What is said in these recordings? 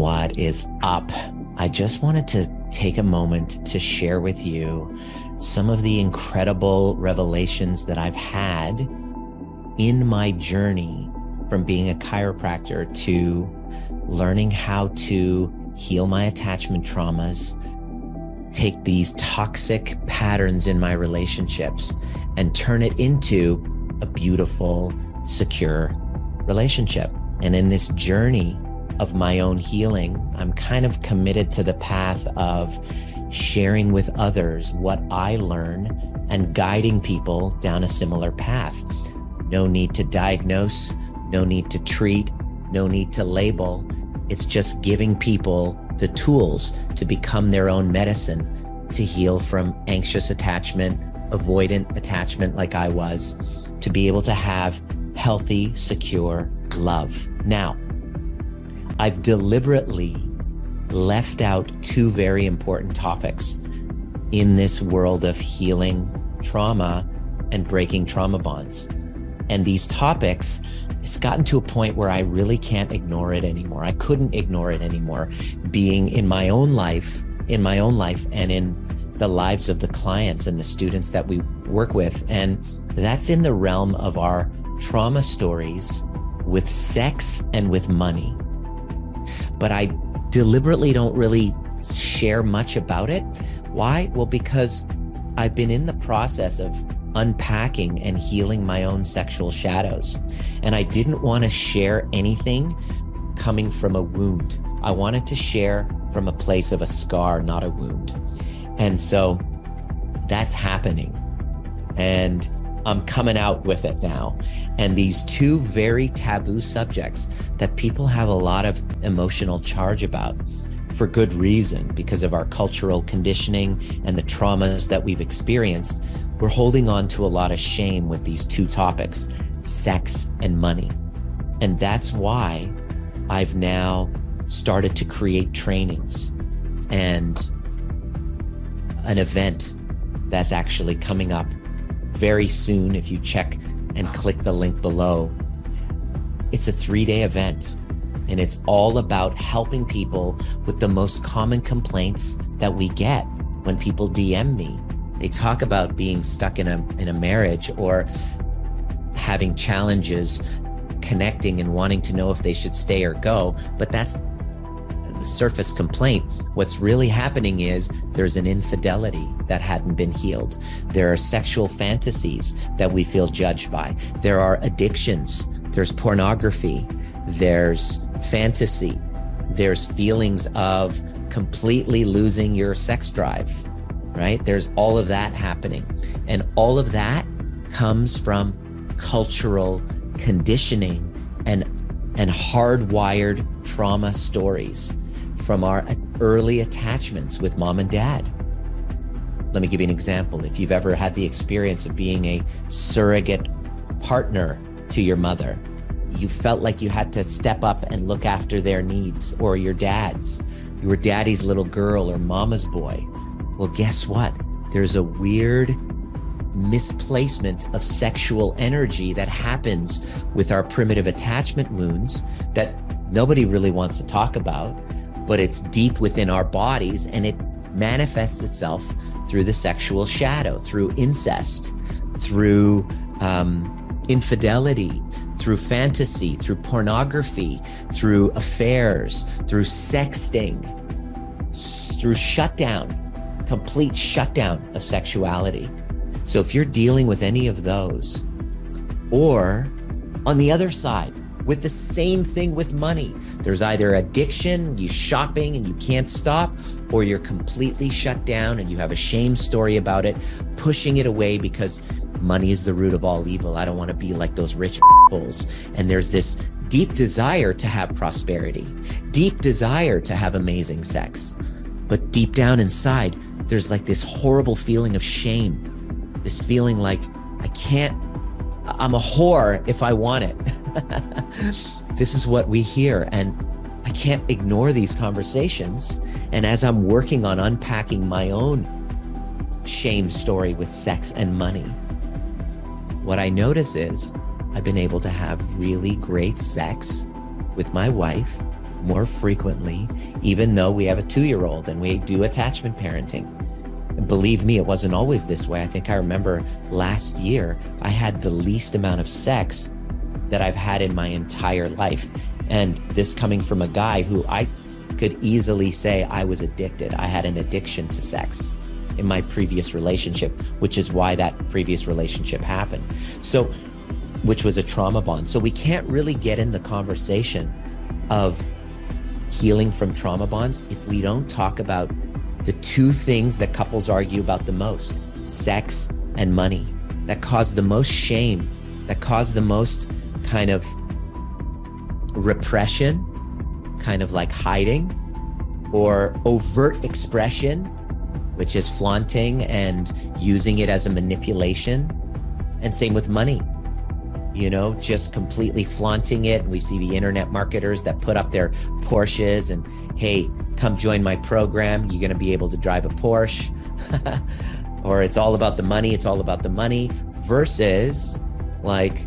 What is up? I just wanted to take a moment to share with you some of the incredible revelations that I've had in my journey from being a chiropractor to learning how to heal my attachment traumas, take these toxic patterns in my relationships and turn it into a beautiful, secure relationship. And in this journey of my own healing, I'm kind of committed to the path of sharing with others what I learn and guiding people down a similar path. No need to diagnose, no need to treat, no need to label. It's just giving people the tools to become their own medicine to heal from anxious attachment, avoidant attachment, like I was, to be able to have healthy, secure love. Now, I've deliberately left out two very important topics in this world of healing trauma and breaking trauma bonds. And these topics, it's gotten to a point where I really can't ignore it anymore. I couldn't ignore it anymore, being in my own life, in my own life, and in the lives of the clients and the students that we work with. And that's in the realm of our trauma stories with sex and with money. But I deliberately don't really share much about it. Why? Well, because I've been in the process of unpacking and healing my own sexual shadows. And I didn't want to share anything coming from a wound. I wanted to share from a place of a scar, not a wound. And so that's happening. And I'm coming out with it now. And these two very taboo subjects that people have a lot of emotional charge about for good reason because of our cultural conditioning and the traumas that we've experienced. We're holding on to a lot of shame with these two topics sex and money. And that's why I've now started to create trainings and an event that's actually coming up very soon if you check and click the link below. It's a three day event and it's all about helping people with the most common complaints that we get when people DM me. They talk about being stuck in a, in a marriage or having challenges connecting and wanting to know if they should stay or go. But that's surface complaint. What's really happening is there's an infidelity that hadn't been healed. There are sexual fantasies that we feel judged by. There are addictions. There's pornography. There's fantasy. There's feelings of completely losing your sex drive, right? There's all of that happening. And all of that comes from cultural conditioning and and hardwired trauma stories from our early attachments with mom and dad. Let me give you an example. If you've ever had the experience of being a surrogate partner to your mother, you felt like you had to step up and look after their needs or your dad's. You were daddy's little girl or mama's boy. Well, guess what? There's a weird misplacement of sexual energy that happens with our primitive attachment wounds that nobody really wants to talk about but it's deep within our bodies and it manifests itself through the sexual shadow, through incest, through um, infidelity, through fantasy, through pornography, through affairs, through sexting, through shutdown, complete shutdown of sexuality. So if you're dealing with any of those, or on the other side, with the same thing with money. There's either addiction, you shopping and you can't stop, or you're completely shut down and you have a shame story about it, pushing it away because money is the root of all evil. I don't want to be like those rich assholes. And there's this deep desire to have prosperity, deep desire to have amazing sex. But deep down inside, there's like this horrible feeling of shame, this feeling like I can't, I'm a whore if I want it. this is what we hear. And I can't ignore these conversations. And as I'm working on unpacking my own shame story with sex and money, what I notice is I've been able to have really great sex with my wife more frequently, even though we have a two year old and we do attachment parenting. And believe me, it wasn't always this way. I think I remember last year, I had the least amount of sex that I've had in my entire life. And this coming from a guy who I could easily say I was addicted. I had an addiction to sex in my previous relationship, which is why that previous relationship happened. So, which was a trauma bond. So, we can't really get in the conversation of healing from trauma bonds if we don't talk about the two things that couples argue about the most sex and money that cause the most shame, that cause the most kind of repression, kind of like hiding, or overt expression, which is flaunting and using it as a manipulation. And same with money, you know, just completely flaunting it. And we see the internet marketers that put up their Porsches and, hey, come join my program. You're going to be able to drive a Porsche. or it's all about the money. It's all about the money versus like,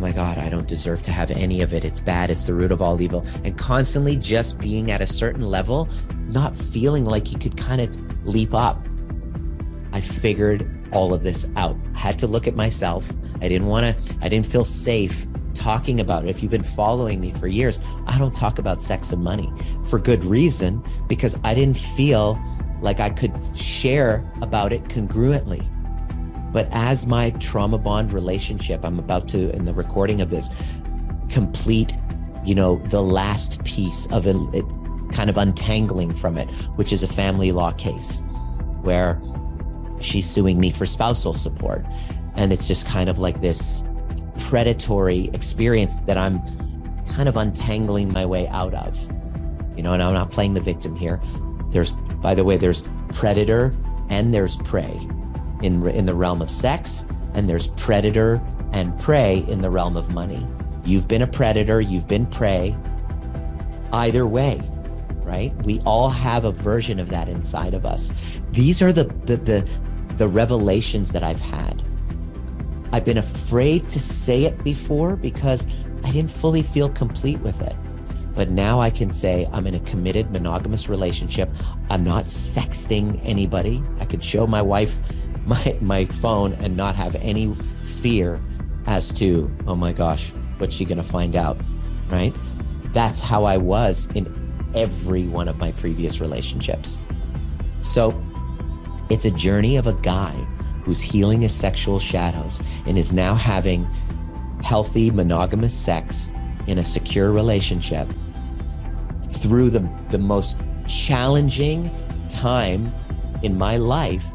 oh my God, I don't deserve to have any of it. It's bad. It's the root of all evil. And constantly just being at a certain level, not feeling like you could kind of leap up. I figured all of this out. I had to look at myself. I didn't want to, I didn't feel safe talking about it. If you've been following me for years, I don't talk about sex and money for good reason because I didn't feel like I could share about it congruently. But as my trauma bond relationship, I'm about to, in the recording of this, complete, you know, the last piece of it, it kind of untangling from it, which is a family law case where she's suing me for spousal support. And it's just kind of like this predatory experience that I'm kind of untangling my way out of. You know, and I'm not playing the victim here. There's, by the way, there's predator and there's prey in, in the realm of sex, and there's predator and prey in the realm of money. You've been a predator, you've been prey. Either way, right? We all have a version of that inside of us. These are the the the, the revelations that I've had. I've been afraid to say it before because I didn't fully feel complete with it. But now I can say I'm in a committed monogamous relationship. I'm not sexting anybody. I could show my wife my my phone and not have any fear as to oh my gosh what's she going to find out right? That's how i was in every one of my previous relationships. So it's a journey of a guy who's healing his sexual shadows and is now having healthy monogamous sex in a secure relationship through the, the most challenging time in my life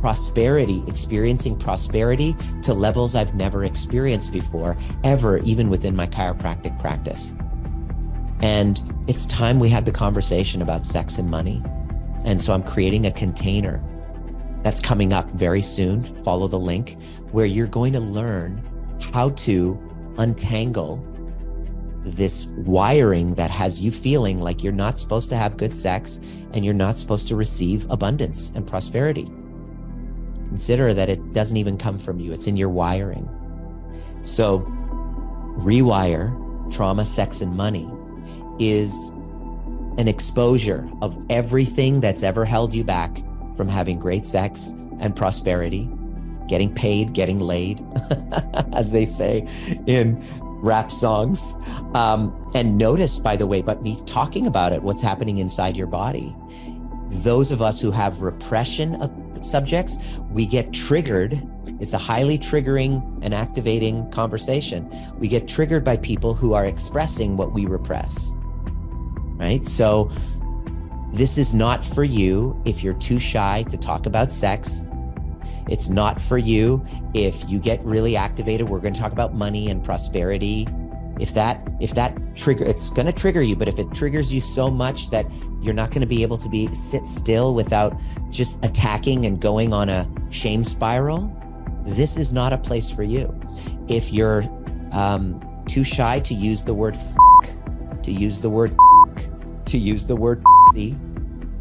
prosperity, experiencing prosperity to levels I've never experienced before, ever, even within my chiropractic practice. And it's time we had the conversation about sex and money. And so I'm creating a container that's coming up very soon. Follow the link where you're going to learn how to untangle this wiring that has you feeling like you're not supposed to have good sex and you're not supposed to receive abundance and prosperity. Consider that it doesn't even come from you, it's in your wiring. So, rewire trauma, sex, and money is an exposure of everything that's ever held you back from having great sex and prosperity, getting paid, getting laid, as they say in rap songs. Um, and notice, by the way, but me talking about it, what's happening inside your body. Those of us who have repression of subjects, we get triggered. It's a highly triggering and activating conversation. We get triggered by people who are expressing what we repress. Right? So, this is not for you if you're too shy to talk about sex. It's not for you if you get really activated. We're going to talk about money and prosperity if that if that trigger it's going to trigger you but if it triggers you so much that you're not going to be able to be sit still without just attacking and going on a shame spiral this is not a place for you. If you're um, too shy to use the word to use the word to use the word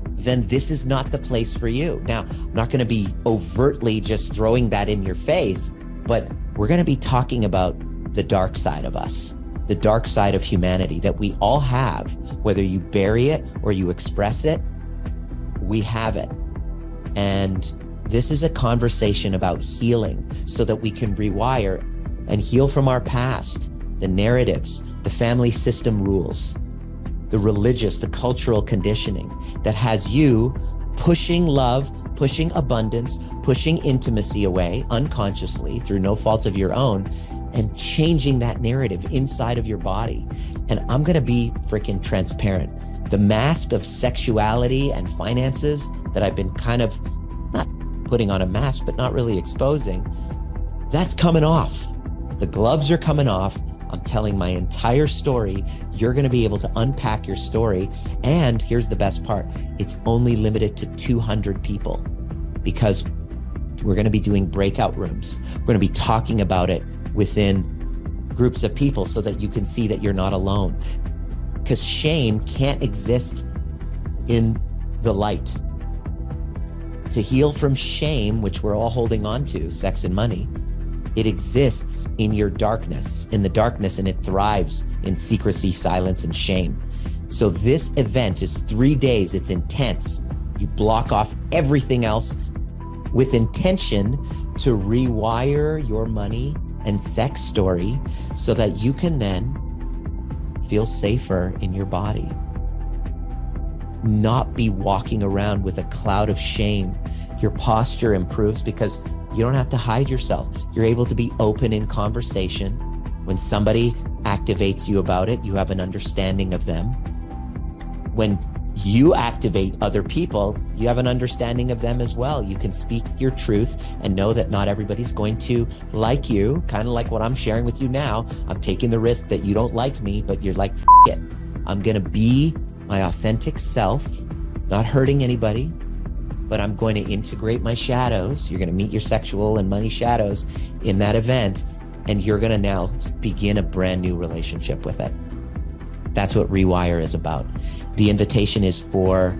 then this is not the place for you. Now i'm not going to be overtly just throwing that in your face but we're going to be talking about the dark side of us the dark side of humanity that we all have, whether you bury it or you express it, we have it. And this is a conversation about healing so that we can rewire and heal from our past, the narratives, the family system rules, the religious, the cultural conditioning that has you pushing love, pushing abundance, pushing intimacy away unconsciously through no fault of your own and changing that narrative inside of your body. And I'm going to be freaking transparent. The mask of sexuality and finances that I've been kind of not putting on a mask, but not really exposing, that's coming off. The gloves are coming off. I'm telling my entire story. You're going to be able to unpack your story. And here's the best part it's only limited to 200 people because we're going to be doing breakout rooms. We're going to be talking about it within groups of people so that you can see that you're not alone. Because shame can't exist in the light. To heal from shame, which we're all holding on to, sex and money, it exists in your darkness, in the darkness, and it thrives in secrecy, silence, and shame. So, this event is three days, it's intense. You block off everything else with intention to rewire your money and sex story so that you can then feel safer in your body. Not be walking around with a cloud of shame. Your posture improves because you don't have to hide yourself. You're able to be open in conversation. When somebody activates you about it, you have an understanding of them. When you activate other people, you have an understanding of them as well. You can speak your truth and know that not everybody's going to like you, kind of like what I'm sharing with you now. I'm taking the risk that you don't like me, but you're like, it. I'm going to be my authentic self, not hurting anybody, but I'm going to integrate my shadows. You're going to meet your sexual and money shadows in that event, and you're going to now begin a brand new relationship with it. That's what Rewire is about. The invitation is for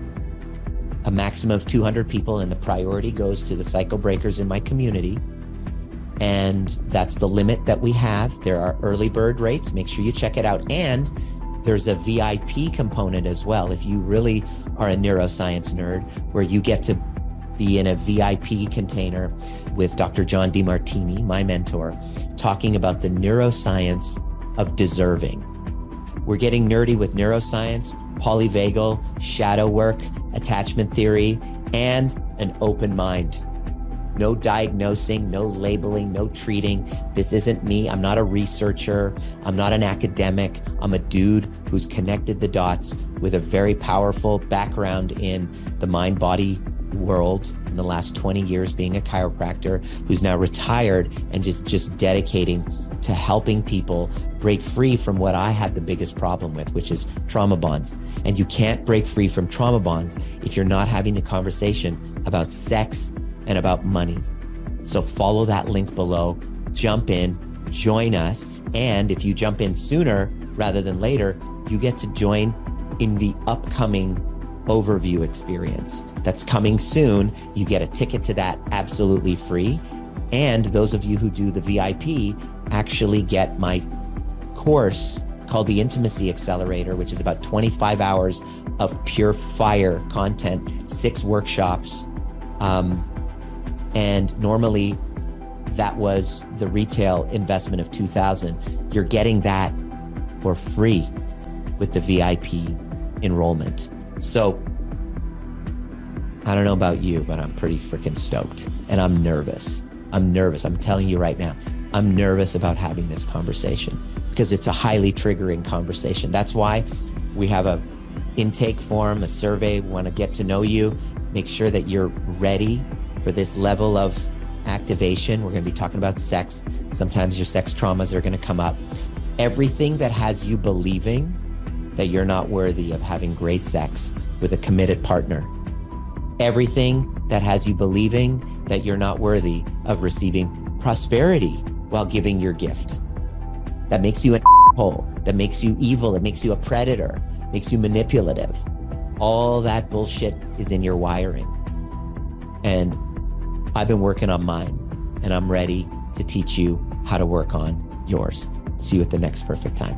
a maximum of 200 people, and the priority goes to the cycle breakers in my community. And that's the limit that we have. There are early bird rates. Make sure you check it out. And there's a VIP component as well. If you really are a neuroscience nerd, where you get to be in a VIP container with Dr. John Demartini, my mentor, talking about the neuroscience of deserving. We're getting nerdy with neuroscience, polyvagal, shadow work, attachment theory, and an open mind. No diagnosing, no labeling, no treating. This isn't me. I'm not a researcher. I'm not an academic. I'm a dude who's connected the dots with a very powerful background in the mind body world in the last 20 years being a chiropractor who's now retired and just just dedicating to helping people break free from what I had the biggest problem with, which is trauma bonds. And you can't break free from trauma bonds if you're not having the conversation about sex and about money. So follow that link below, jump in, join us. And if you jump in sooner rather than later, you get to join in the upcoming overview experience that's coming soon. You get a ticket to that absolutely free. And those of you who do the VIP actually get my course called the Intimacy Accelerator, which is about 25 hours of pure fire content, six workshops. Um, and normally that was the retail investment of 2000. You're getting that for free with the VIP enrollment. So I don't know about you, but I'm pretty freaking stoked and I'm nervous. I'm nervous. I'm telling you right now, I'm nervous about having this conversation because it's a highly triggering conversation. That's why we have a intake form, a survey. We want to get to know you, make sure that you're ready for this level of activation. We're going to be talking about sex. Sometimes your sex traumas are going to come up. Everything that has you believing that you're not worthy of having great sex with a committed partner. Everything that has you believing that you're not worthy of receiving prosperity while giving your gift. That makes you an hole. That makes you evil. It makes you a predator. Makes you manipulative. All that bullshit is in your wiring. And I've been working on mine, and I'm ready to teach you how to work on yours. See you at the next perfect time.